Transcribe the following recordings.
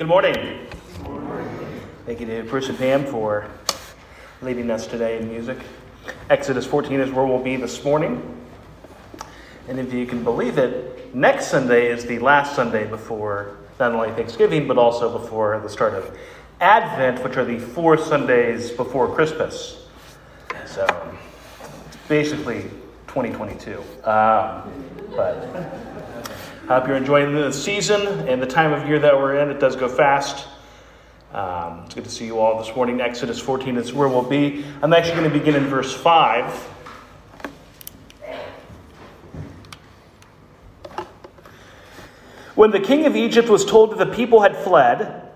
Good morning. Thank you to Bruce and Pam for leading us today in music. Exodus 14 is where we'll be this morning. And if you can believe it, next Sunday is the last Sunday before not only Thanksgiving, but also before the start of Advent, which are the four Sundays before Christmas. So basically 2022. Um, but I hope you're enjoying the season and the time of year that we're in. It does go fast. Um, it's good to see you all this morning. Exodus 14 is where we'll be. I'm actually going to begin in verse 5. When the king of Egypt was told that the people had fled,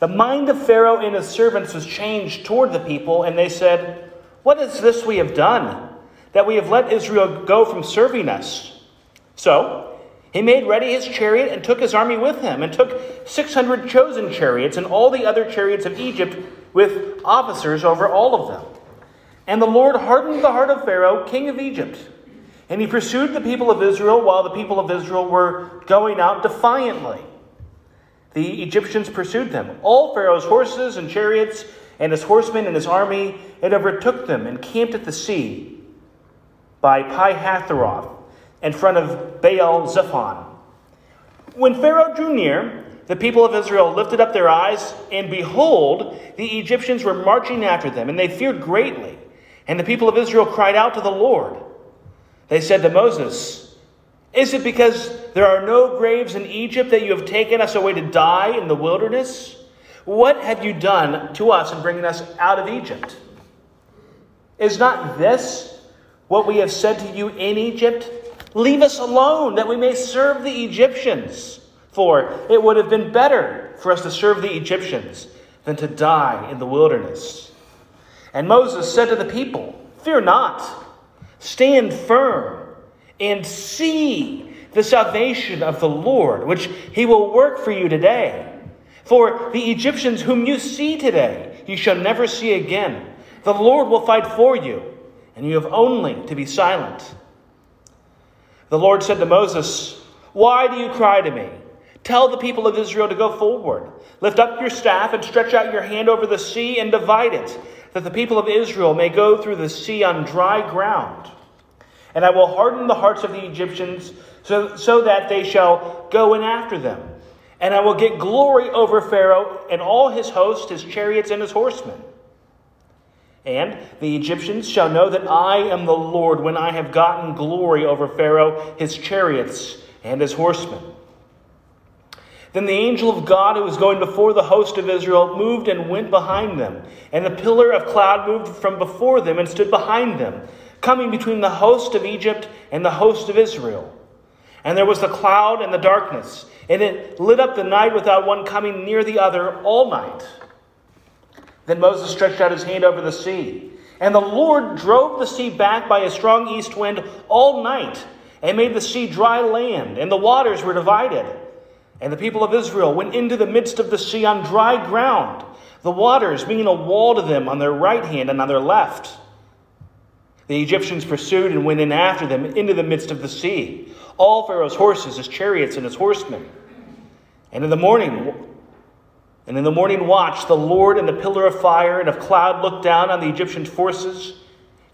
the mind of Pharaoh and his servants was changed toward the people, and they said, What is this we have done, that we have let Israel go from serving us? So he made ready his chariot and took his army with him, and took 600 chosen chariots and all the other chariots of Egypt with officers over all of them. And the Lord hardened the heart of Pharaoh, king of Egypt. And he pursued the people of Israel while the people of Israel were going out defiantly. The Egyptians pursued them, all Pharaoh's horses and chariots, and his horsemen and his army, and overtook them and camped at the sea by Pi Hahiroth in front of Baal Zephon. When Pharaoh drew near, the people of Israel lifted up their eyes, and behold, the Egyptians were marching after them, and they feared greatly. And the people of Israel cried out to the Lord. They said to Moses, Is it because there are no graves in Egypt that you have taken us away to die in the wilderness? What have you done to us in bringing us out of Egypt? Is not this what we have said to you in Egypt? Leave us alone that we may serve the Egyptians. For it would have been better for us to serve the Egyptians than to die in the wilderness. And Moses said to the people, Fear not, stand firm, and see the salvation of the Lord, which he will work for you today. For the Egyptians whom you see today, you shall never see again. The Lord will fight for you, and you have only to be silent. The Lord said to Moses, Why do you cry to me? Tell the people of Israel to go forward. Lift up your staff and stretch out your hand over the sea and divide it, that the people of Israel may go through the sea on dry ground. And I will harden the hearts of the Egyptians so, so that they shall go in after them. And I will get glory over Pharaoh and all his host, his chariots, and his horsemen. And the Egyptians shall know that I am the Lord when I have gotten glory over Pharaoh, his chariots, and his horsemen. Then the angel of God who was going before the host of Israel moved and went behind them. And the pillar of cloud moved from before them and stood behind them, coming between the host of Egypt and the host of Israel. And there was the cloud and the darkness, and it lit up the night without one coming near the other all night. Then Moses stretched out his hand over the sea. And the Lord drove the sea back by a strong east wind all night and made the sea dry land, and the waters were divided. And the people of Israel went into the midst of the sea on dry ground, the waters being a wall to them on their right hand and on their left. The Egyptians pursued and went in after them into the midst of the sea, all Pharaoh's horses, his chariots, and his horsemen. And in the morning, and in the morning watch, the Lord in the pillar of fire and of cloud looked down on the Egyptian forces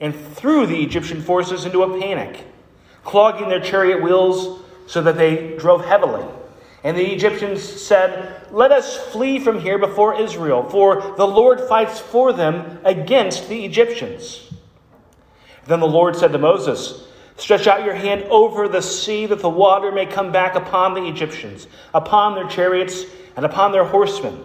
and threw the Egyptian forces into a panic, clogging their chariot wheels so that they drove heavily. And the Egyptians said, Let us flee from here before Israel, for the Lord fights for them against the Egyptians. Then the Lord said to Moses, Stretch out your hand over the sea that the water may come back upon the Egyptians, upon their chariots and upon their horsemen.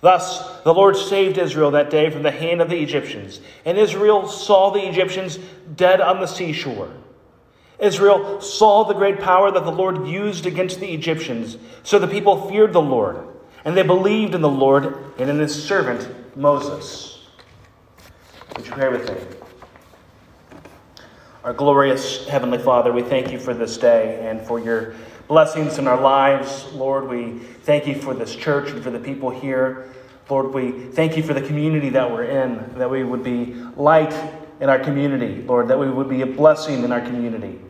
Thus, the Lord saved Israel that day from the hand of the Egyptians, and Israel saw the Egyptians dead on the seashore. Israel saw the great power that the Lord used against the Egyptians, so the people feared the Lord. and they believed in the Lord and in his servant Moses. Would you pray with me? Our glorious Heavenly Father, we thank you for this day and for your blessings in our lives. Lord, we thank you for this church and for the people here. Lord, we thank you for the community that we're in, that we would be light in our community, Lord, that we would be a blessing in our community.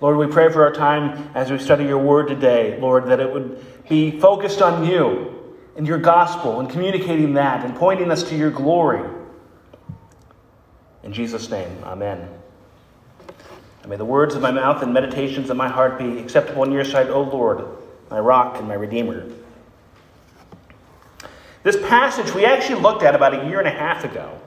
Lord, we pray for our time as we study your word today, Lord, that it would be focused on you and your gospel and communicating that and pointing us to your glory. In Jesus' name, amen. And may the words of my mouth and meditations of my heart be acceptable in your sight, O Lord, my rock and my redeemer. This passage we actually looked at about a year and a half ago.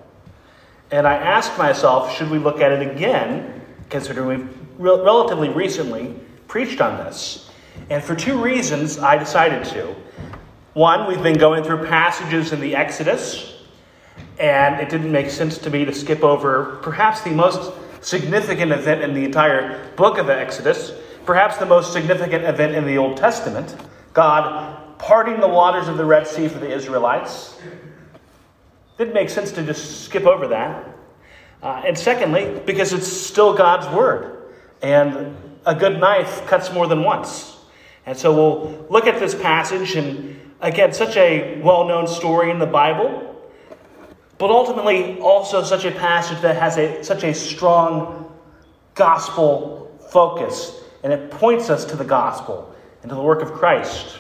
And I asked myself, should we look at it again, considering we've re- relatively recently preached on this. And for two reasons, I decided to. One, we've been going through passages in the Exodus, and it didn't make sense to me to skip over perhaps the most significant event in the entire book of Exodus, perhaps the most significant event in the Old Testament God parting the waters of the Red Sea for the Israelites. Didn't make sense to just skip over that. Uh, and secondly, because it's still God's Word. And a good knife cuts more than once. And so we'll look at this passage, and again, such a well known story in the Bible, but ultimately also such a passage that has a, such a strong gospel focus, and it points us to the gospel and to the work of Christ.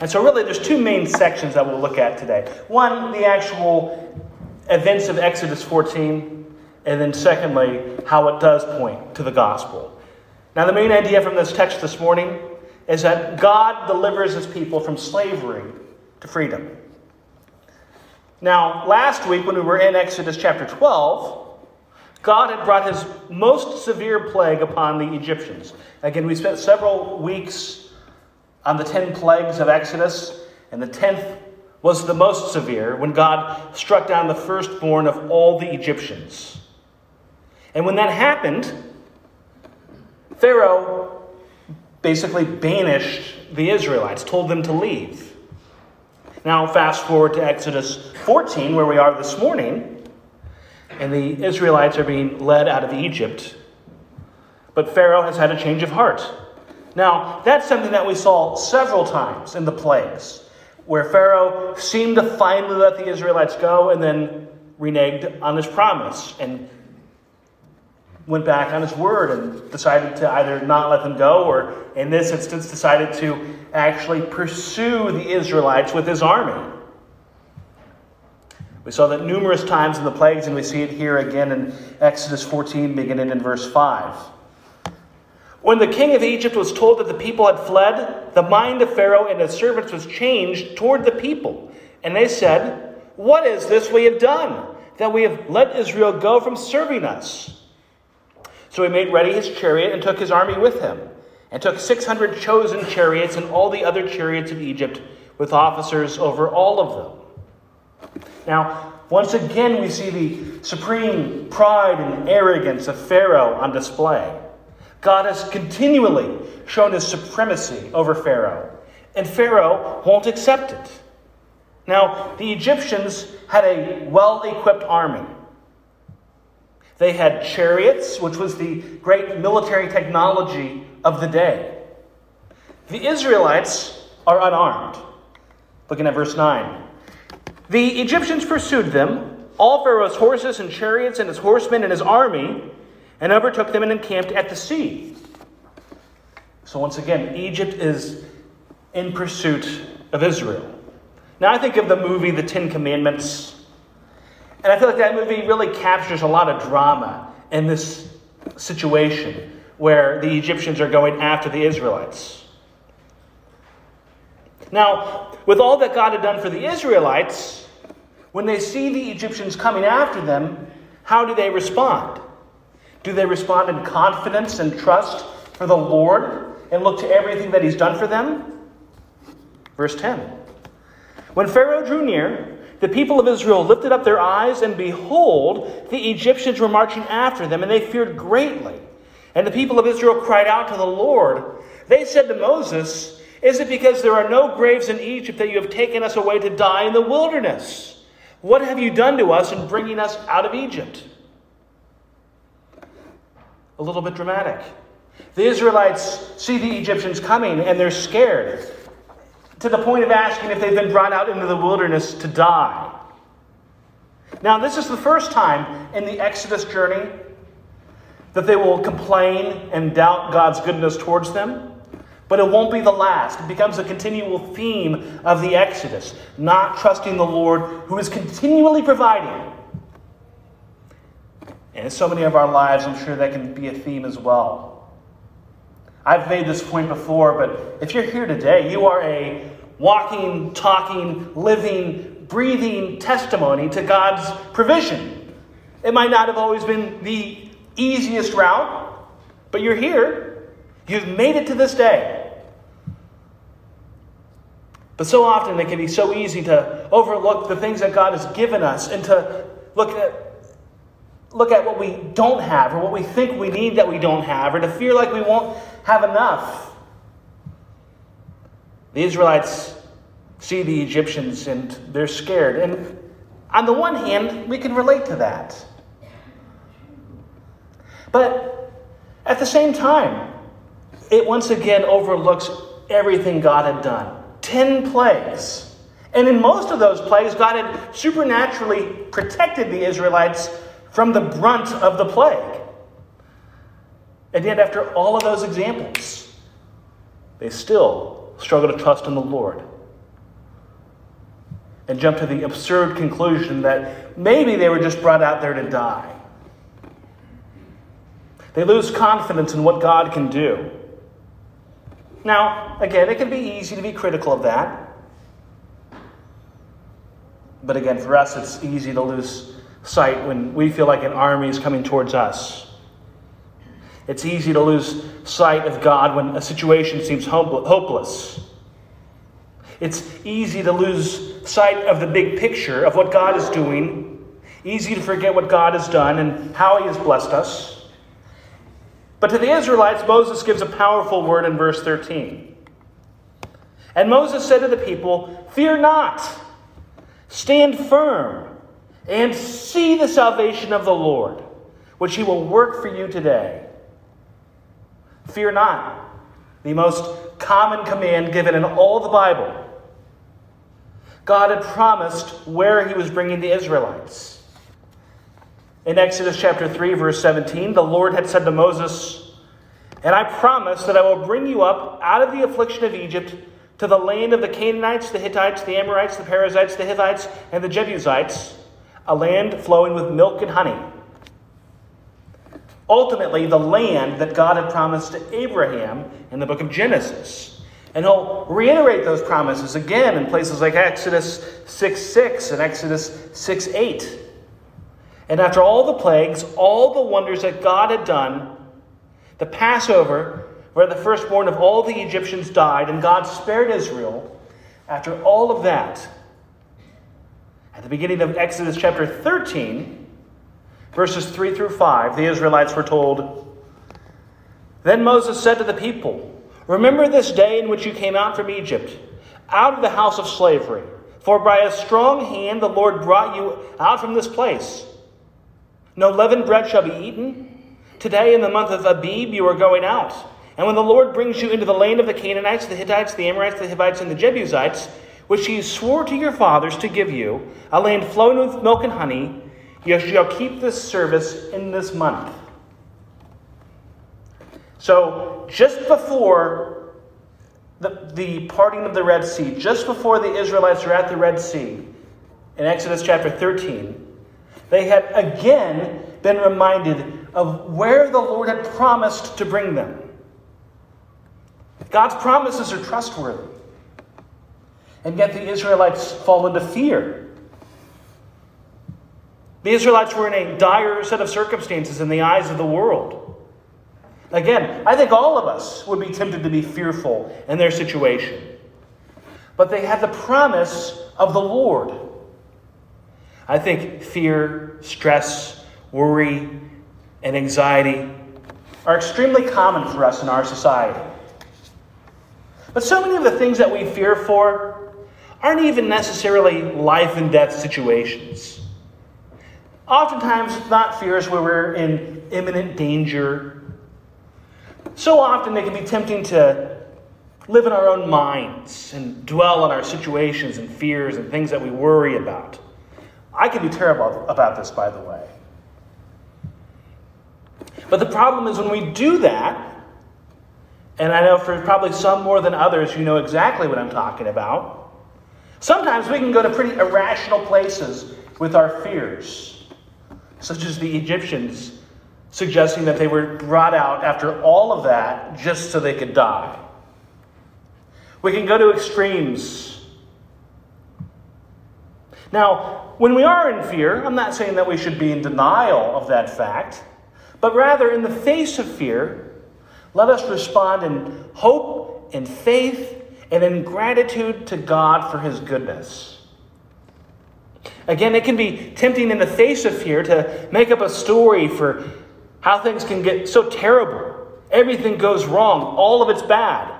And so, really, there's two main sections that we'll look at today. One, the actual events of Exodus 14, and then, secondly, how it does point to the gospel. Now, the main idea from this text this morning is that God delivers his people from slavery to freedom. Now, last week when we were in Exodus chapter 12, God had brought his most severe plague upon the Egyptians. Again, we spent several weeks on the 10 plagues of Exodus, and the 10th was the most severe when God struck down the firstborn of all the Egyptians. And when that happened, Pharaoh basically banished the Israelites, told them to leave. Now, fast forward to Exodus 14, where we are this morning, and the Israelites are being led out of Egypt. But Pharaoh has had a change of heart. Now, that's something that we saw several times in the plagues, where Pharaoh seemed to finally let the Israelites go and then reneged on his promise and went back on his word and decided to either not let them go or, in this instance, decided to actually pursue the Israelites with his army. We saw that numerous times in the plagues, and we see it here again in Exodus 14, beginning in verse 5. When the king of Egypt was told that the people had fled, the mind of Pharaoh and his servants was changed toward the people. And they said, What is this we have done, that we have let Israel go from serving us? So he made ready his chariot and took his army with him, and took 600 chosen chariots and all the other chariots of Egypt, with officers over all of them. Now, once again, we see the supreme pride and arrogance of Pharaoh on display. God has continually shown his supremacy over Pharaoh, and Pharaoh won't accept it. Now, the Egyptians had a well equipped army. They had chariots, which was the great military technology of the day. The Israelites are unarmed. Looking at verse 9. The Egyptians pursued them, all Pharaoh's horses and chariots and his horsemen and his army, and overtook them and encamped at the sea. So, once again, Egypt is in pursuit of Israel. Now, I think of the movie The Ten Commandments. And I feel like that movie really captures a lot of drama in this situation where the Egyptians are going after the Israelites. Now, with all that God had done for the Israelites, when they see the Egyptians coming after them, how do they respond? Do they respond in confidence and trust for the Lord and look to everything that He's done for them? Verse 10 When Pharaoh drew near, the people of Israel lifted up their eyes, and behold, the Egyptians were marching after them, and they feared greatly. And the people of Israel cried out to the Lord. They said to Moses, Is it because there are no graves in Egypt that you have taken us away to die in the wilderness? What have you done to us in bringing us out of Egypt? A little bit dramatic. The Israelites see the Egyptians coming and they're scared to the point of asking if they've been brought out into the wilderness to die. Now, this is the first time in the Exodus journey that they will complain and doubt God's goodness towards them. But it won't be the last. It becomes a continual theme of the Exodus, not trusting the Lord who is continually providing. And in so many of our lives, I'm sure that can be a theme as well. I've made this point before, but if you're here today, you are a walking, talking, living, breathing testimony to God's provision. It might not have always been the easiest route, but you're here. You've made it to this day. But so often it can be so easy to overlook the things that God has given us and to look at look at what we don't have or what we think we need that we don't have or to feel like we won't have enough. The Israelites see the Egyptians and they're scared. And on the one hand, we can relate to that. But at the same time, it once again overlooks everything God had done. Ten plagues. And in most of those plagues, God had supernaturally protected the Israelites from the brunt of the plague. And yet, after all of those examples, they still struggle to trust in the Lord and jump to the absurd conclusion that maybe they were just brought out there to die. They lose confidence in what God can do. Now, again, it can be easy to be critical of that. But again, for us, it's easy to lose sight when we feel like an army is coming towards us. It's easy to lose sight of God when a situation seems hopeless. It's easy to lose sight of the big picture of what God is doing, easy to forget what God has done and how He has blessed us. But to the Israelites, Moses gives a powerful word in verse 13. And Moses said to the people, Fear not, stand firm, and see the salvation of the Lord, which he will work for you today. Fear not, the most common command given in all the Bible. God had promised where he was bringing the Israelites. In Exodus chapter 3, verse 17, the Lord had said to Moses, And I promise that I will bring you up out of the affliction of Egypt to the land of the Canaanites, the Hittites, the Amorites, the Perizzites, the Hivites, and the Jebusites, a land flowing with milk and honey. Ultimately, the land that God had promised to Abraham in the book of Genesis. And he'll reiterate those promises again in places like Exodus 6 6 and Exodus 6 8. And after all the plagues, all the wonders that God had done, the Passover, where the firstborn of all the Egyptians died, and God spared Israel, after all of that, at the beginning of Exodus chapter 13, verses 3 through 5, the Israelites were told Then Moses said to the people, Remember this day in which you came out from Egypt, out of the house of slavery. For by a strong hand the Lord brought you out from this place. No leavened bread shall be eaten. Today, in the month of Abib, you are going out. And when the Lord brings you into the land of the Canaanites, the Hittites, the Amorites, the Hivites, and the Jebusites, which he swore to your fathers to give you, a land flowing with milk and honey, you shall keep this service in this month. So, just before the, the parting of the Red Sea, just before the Israelites are at the Red Sea, in Exodus chapter 13, they had again been reminded of where the Lord had promised to bring them. God's promises are trustworthy. And yet the Israelites fall into fear. The Israelites were in a dire set of circumstances in the eyes of the world. Again, I think all of us would be tempted to be fearful in their situation. But they had the promise of the Lord. I think fear, stress, worry, and anxiety are extremely common for us in our society. But so many of the things that we fear for aren't even necessarily life and death situations. Oftentimes, not fears where we're in imminent danger. So often, they can be tempting to live in our own minds and dwell on our situations and fears and things that we worry about. I can be terrible about this, by the way. But the problem is when we do that, and I know for probably some more than others, you know exactly what I'm talking about. Sometimes we can go to pretty irrational places with our fears, such as the Egyptians suggesting that they were brought out after all of that just so they could die. We can go to extremes. Now, when we are in fear, I'm not saying that we should be in denial of that fact, but rather, in the face of fear, let us respond in hope and faith and in gratitude to God for his goodness. Again, it can be tempting in the face of fear to make up a story for how things can get so terrible. Everything goes wrong, all of it's bad.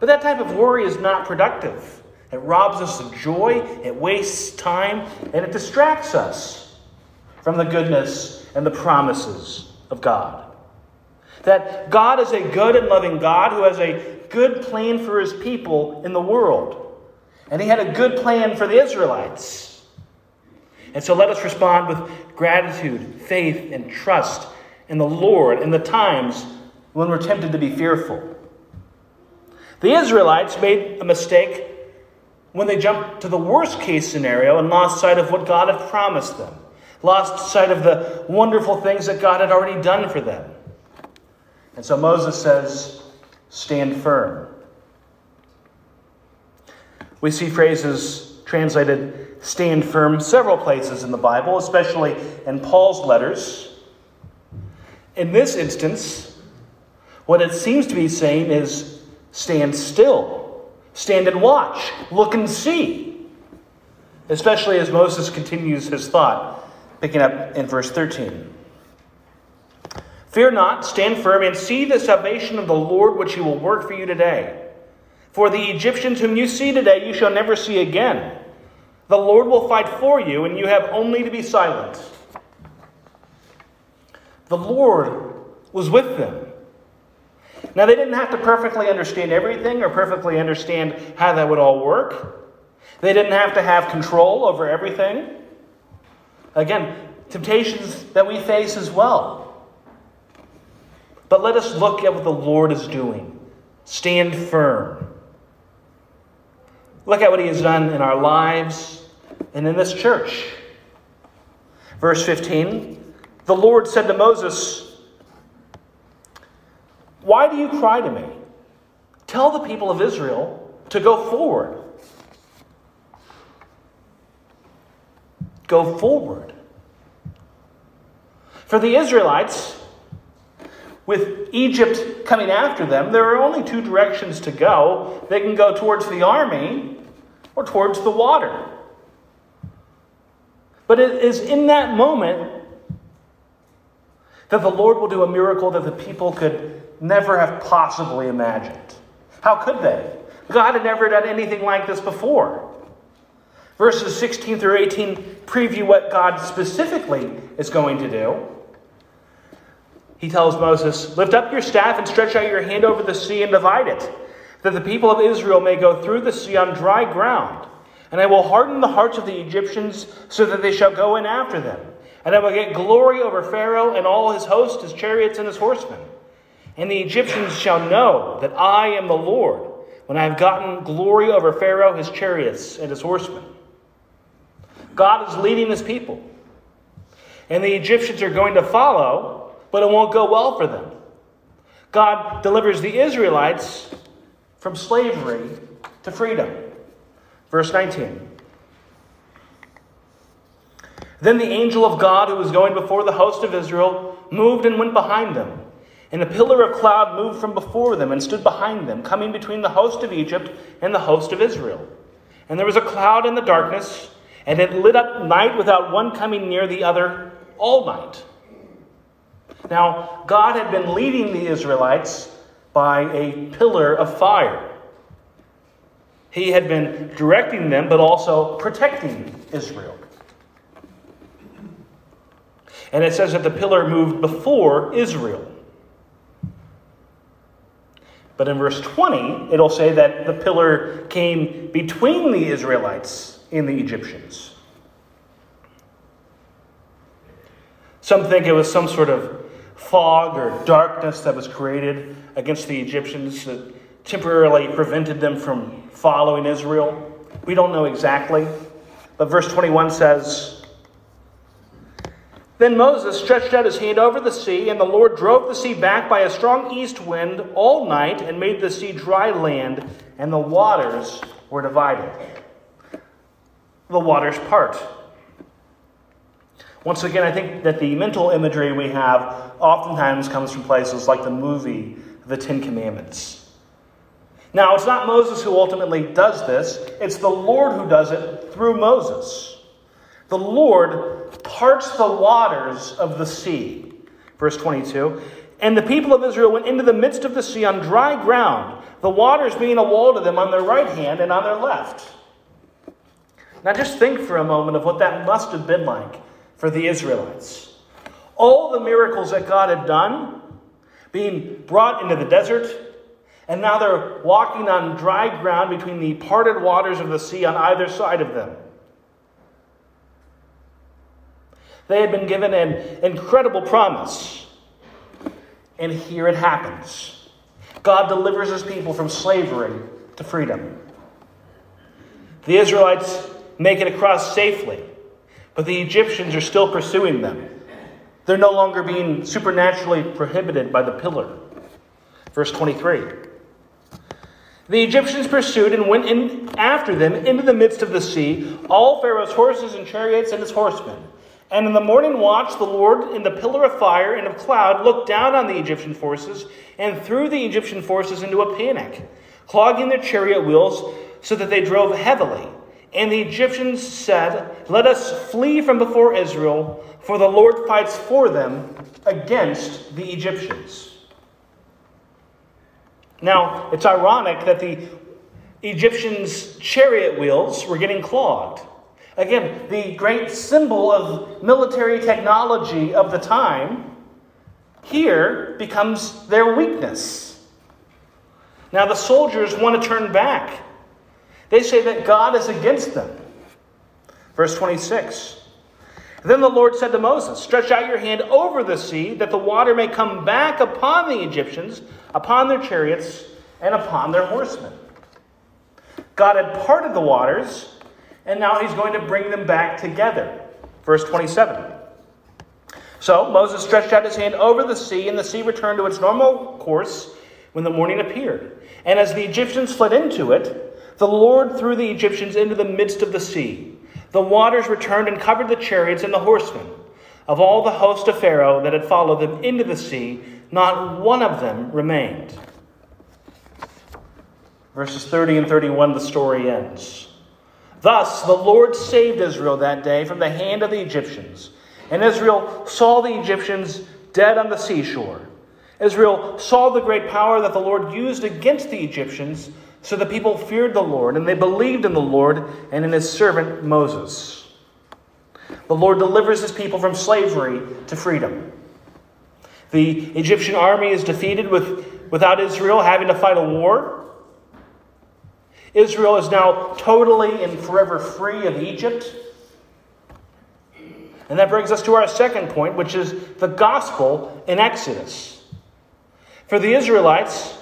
But that type of worry is not productive. It robs us of joy, it wastes time, and it distracts us from the goodness and the promises of God. That God is a good and loving God who has a good plan for his people in the world. And he had a good plan for the Israelites. And so let us respond with gratitude, faith, and trust in the Lord in the times when we're tempted to be fearful. The Israelites made a mistake when they jumped to the worst case scenario and lost sight of what God had promised them, lost sight of the wonderful things that God had already done for them. And so Moses says, Stand firm. We see phrases translated stand firm several places in the Bible, especially in Paul's letters. In this instance, what it seems to be saying is stand still, stand and watch, look and see. Especially as Moses continues his thought, picking up in verse 13. Fear not, stand firm, and see the salvation of the Lord which he will work for you today. For the Egyptians whom you see today, you shall never see again. The Lord will fight for you, and you have only to be silent. The Lord was with them. Now, they didn't have to perfectly understand everything or perfectly understand how that would all work. They didn't have to have control over everything. Again, temptations that we face as well. But let us look at what the Lord is doing. Stand firm. Look at what He has done in our lives and in this church. Verse 15 The Lord said to Moses, Why do you cry to me? Tell the people of Israel to go forward. Go forward. For the Israelites, with Egypt coming after them, there are only two directions to go. They can go towards the army or towards the water. But it is in that moment that the Lord will do a miracle that the people could never have possibly imagined. How could they? God had never done anything like this before. Verses 16 through 18 preview what God specifically is going to do he tells Moses, Lift up your staff and stretch out your hand over the sea and divide it, that the people of Israel may go through the sea on dry ground. And I will harden the hearts of the Egyptians so that they shall go in after them. And I will get glory over Pharaoh and all his host, his chariots, and his horsemen. And the Egyptians shall know that I am the Lord, when I have gotten glory over Pharaoh, his chariots, and his horsemen. God is leading his people. And the Egyptians are going to follow but it won't go well for them. God delivers the Israelites from slavery to freedom. Verse 19. Then the angel of God, who was going before the host of Israel, moved and went behind them. And a pillar of cloud moved from before them and stood behind them, coming between the host of Egypt and the host of Israel. And there was a cloud in the darkness, and it lit up night without one coming near the other all night. Now, God had been leading the Israelites by a pillar of fire. He had been directing them, but also protecting Israel. And it says that the pillar moved before Israel. But in verse 20, it'll say that the pillar came between the Israelites and the Egyptians. Some think it was some sort of fog or darkness that was created against the Egyptians that temporarily prevented them from following Israel. We don't know exactly. But verse 21 says, then Moses stretched out his hand over the sea, and the Lord drove the sea back by a strong east wind all night and made the sea dry land, and the waters were divided. The waters part. Once again, I think that the mental imagery we have oftentimes comes from places like the movie The Ten Commandments. Now, it's not Moses who ultimately does this, it's the Lord who does it through Moses. The Lord parts the waters of the sea. Verse 22. And the people of Israel went into the midst of the sea on dry ground, the waters being a wall to them on their right hand and on their left. Now just think for a moment of what that must have been like for the Israelites. All the miracles that God had done, being brought into the desert, and now they're walking on dry ground between the parted waters of the sea on either side of them. They had been given an incredible promise. And here it happens God delivers his people from slavery to freedom. The Israelites make it across safely, but the Egyptians are still pursuing them. They're no longer being supernaturally prohibited by the pillar. Verse 23. The Egyptians pursued and went in after them into the midst of the sea, all Pharaoh's horses and chariots and his horsemen. And in the morning watch, the Lord, in the pillar of fire and of cloud, looked down on the Egyptian forces and threw the Egyptian forces into a panic, clogging their chariot wheels so that they drove heavily. And the Egyptians said, Let us flee from before Israel, for the Lord fights for them against the Egyptians. Now, it's ironic that the Egyptians' chariot wheels were getting clogged. Again, the great symbol of military technology of the time here becomes their weakness. Now, the soldiers want to turn back. They say that God is against them. Verse 26. Then the Lord said to Moses, Stretch out your hand over the sea, that the water may come back upon the Egyptians, upon their chariots, and upon their horsemen. God had parted the waters and now he's going to bring them back together. Verse 27. So Moses stretched out his hand over the sea, and the sea returned to its normal course when the morning appeared. And as the Egyptians fled into it, the Lord threw the Egyptians into the midst of the sea. The waters returned and covered the chariots and the horsemen. Of all the host of Pharaoh that had followed them into the sea, not one of them remained. Verses 30 and 31, the story ends. Thus the Lord saved Israel that day from the hand of the Egyptians. And Israel saw the Egyptians dead on the seashore. Israel saw the great power that the Lord used against the Egyptians, so the people feared the Lord, and they believed in the Lord and in his servant Moses. The Lord delivers his people from slavery to freedom. The Egyptian army is defeated with, without Israel having to fight a war. Israel is now totally and forever free of Egypt. And that brings us to our second point, which is the gospel in Exodus. For the Israelites,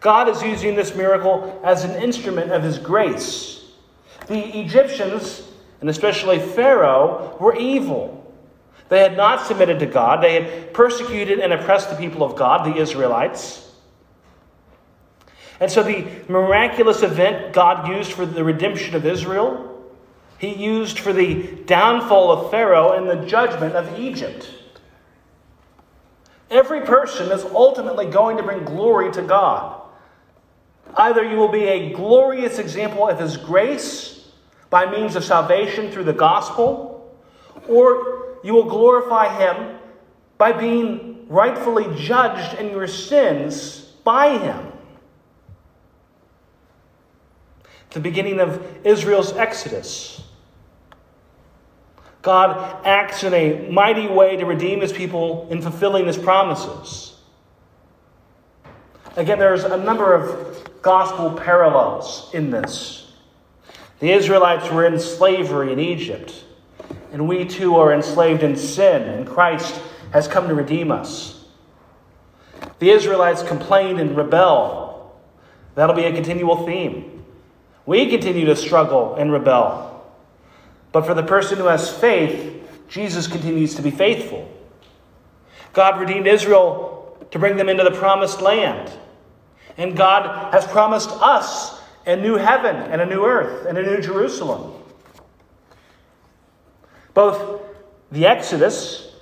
God is using this miracle as an instrument of his grace. The Egyptians, and especially Pharaoh, were evil. They had not submitted to God, they had persecuted and oppressed the people of God, the Israelites. And so, the miraculous event God used for the redemption of Israel, He used for the downfall of Pharaoh and the judgment of Egypt. Every person is ultimately going to bring glory to God. Either you will be a glorious example of His grace by means of salvation through the gospel, or you will glorify Him by being rightfully judged in your sins by Him. The beginning of Israel's exodus. God acts in a mighty way to redeem his people in fulfilling his promises. Again, there's a number of gospel parallels in this. The Israelites were in slavery in Egypt, and we too are enslaved in sin, and Christ has come to redeem us. The Israelites complain and rebel. That'll be a continual theme. We continue to struggle and rebel. But for the person who has faith, Jesus continues to be faithful. God redeemed Israel to bring them into the promised land. And God has promised us a new heaven and a new earth and a new Jerusalem. Both the Exodus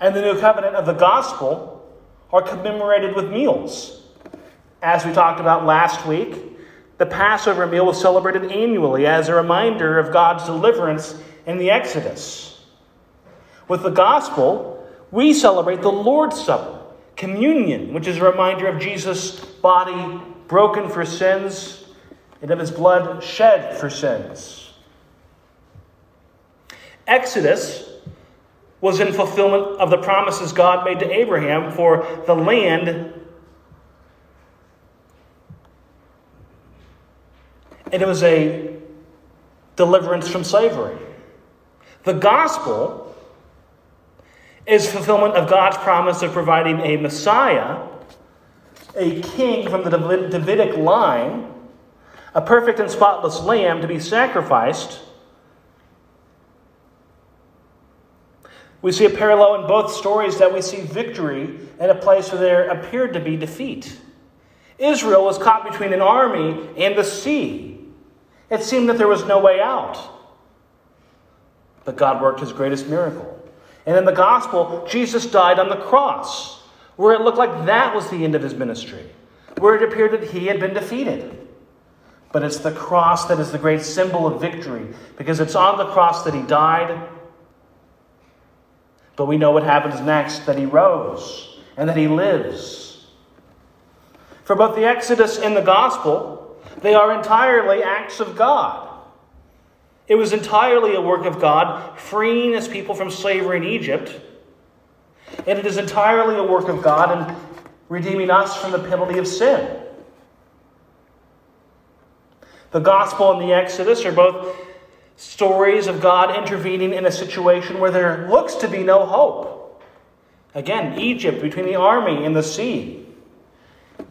and the new covenant of the gospel are commemorated with meals. As we talked about last week, the Passover meal was celebrated annually as a reminder of God's deliverance in the Exodus. With the gospel, we celebrate the Lord's Supper, communion, which is a reminder of Jesus' body broken for sins and of his blood shed for sins. Exodus was in fulfillment of the promises God made to Abraham for the land it was a deliverance from slavery. The gospel is fulfillment of God's promise of providing a Messiah, a king from the Davidic line, a perfect and spotless lamb to be sacrificed. We see a parallel in both stories that we see victory in a place where there appeared to be defeat. Israel was caught between an army and the sea. It seemed that there was no way out. But God worked his greatest miracle. And in the gospel, Jesus died on the cross, where it looked like that was the end of his ministry, where it appeared that he had been defeated. But it's the cross that is the great symbol of victory, because it's on the cross that he died. But we know what happens next that he rose and that he lives. For both the Exodus and the gospel, they are entirely acts of God. It was entirely a work of God, freeing his people from slavery in Egypt. And it is entirely a work of God in redeeming us from the penalty of sin. The gospel and the Exodus are both stories of God intervening in a situation where there looks to be no hope. Again, Egypt between the army and the sea.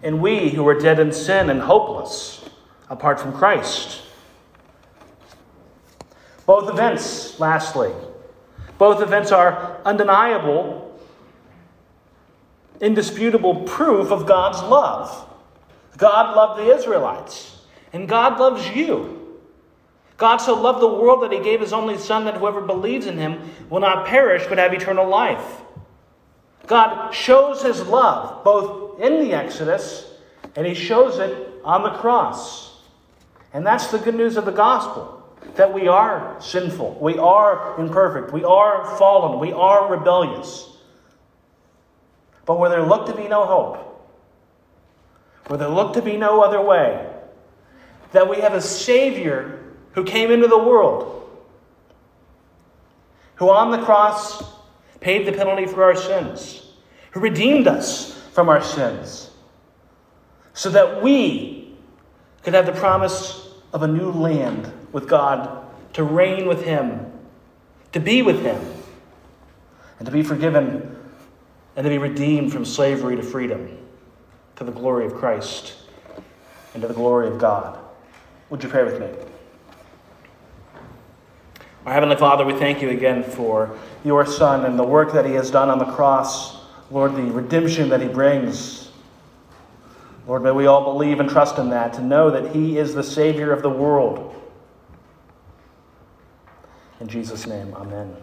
And we who are dead in sin and hopeless apart from Christ. Both events, lastly, both events are undeniable, indisputable proof of God's love. God loved the Israelites, and God loves you. God so loved the world that he gave his only Son that whoever believes in him will not perish but have eternal life. God shows his love both in the Exodus and he shows it on the cross. And that's the good news of the gospel that we are sinful, we are imperfect, we are fallen, we are rebellious. But where there looked to be no hope, where there looked to be no other way, that we have a Savior who came into the world, who on the cross paid the penalty for our sins, who redeemed us from our sins, so that we could have the promise of a new land with God, to reign with Him, to be with Him, and to be forgiven and to be redeemed from slavery to freedom, to the glory of Christ and to the glory of God. Would you pray with me? Our Heavenly Father, we thank you again for your Son and the work that He has done on the cross. Lord, the redemption that He brings Lord, may we all believe and trust in that, to know that He is the Savior of the world. In Jesus' name, amen.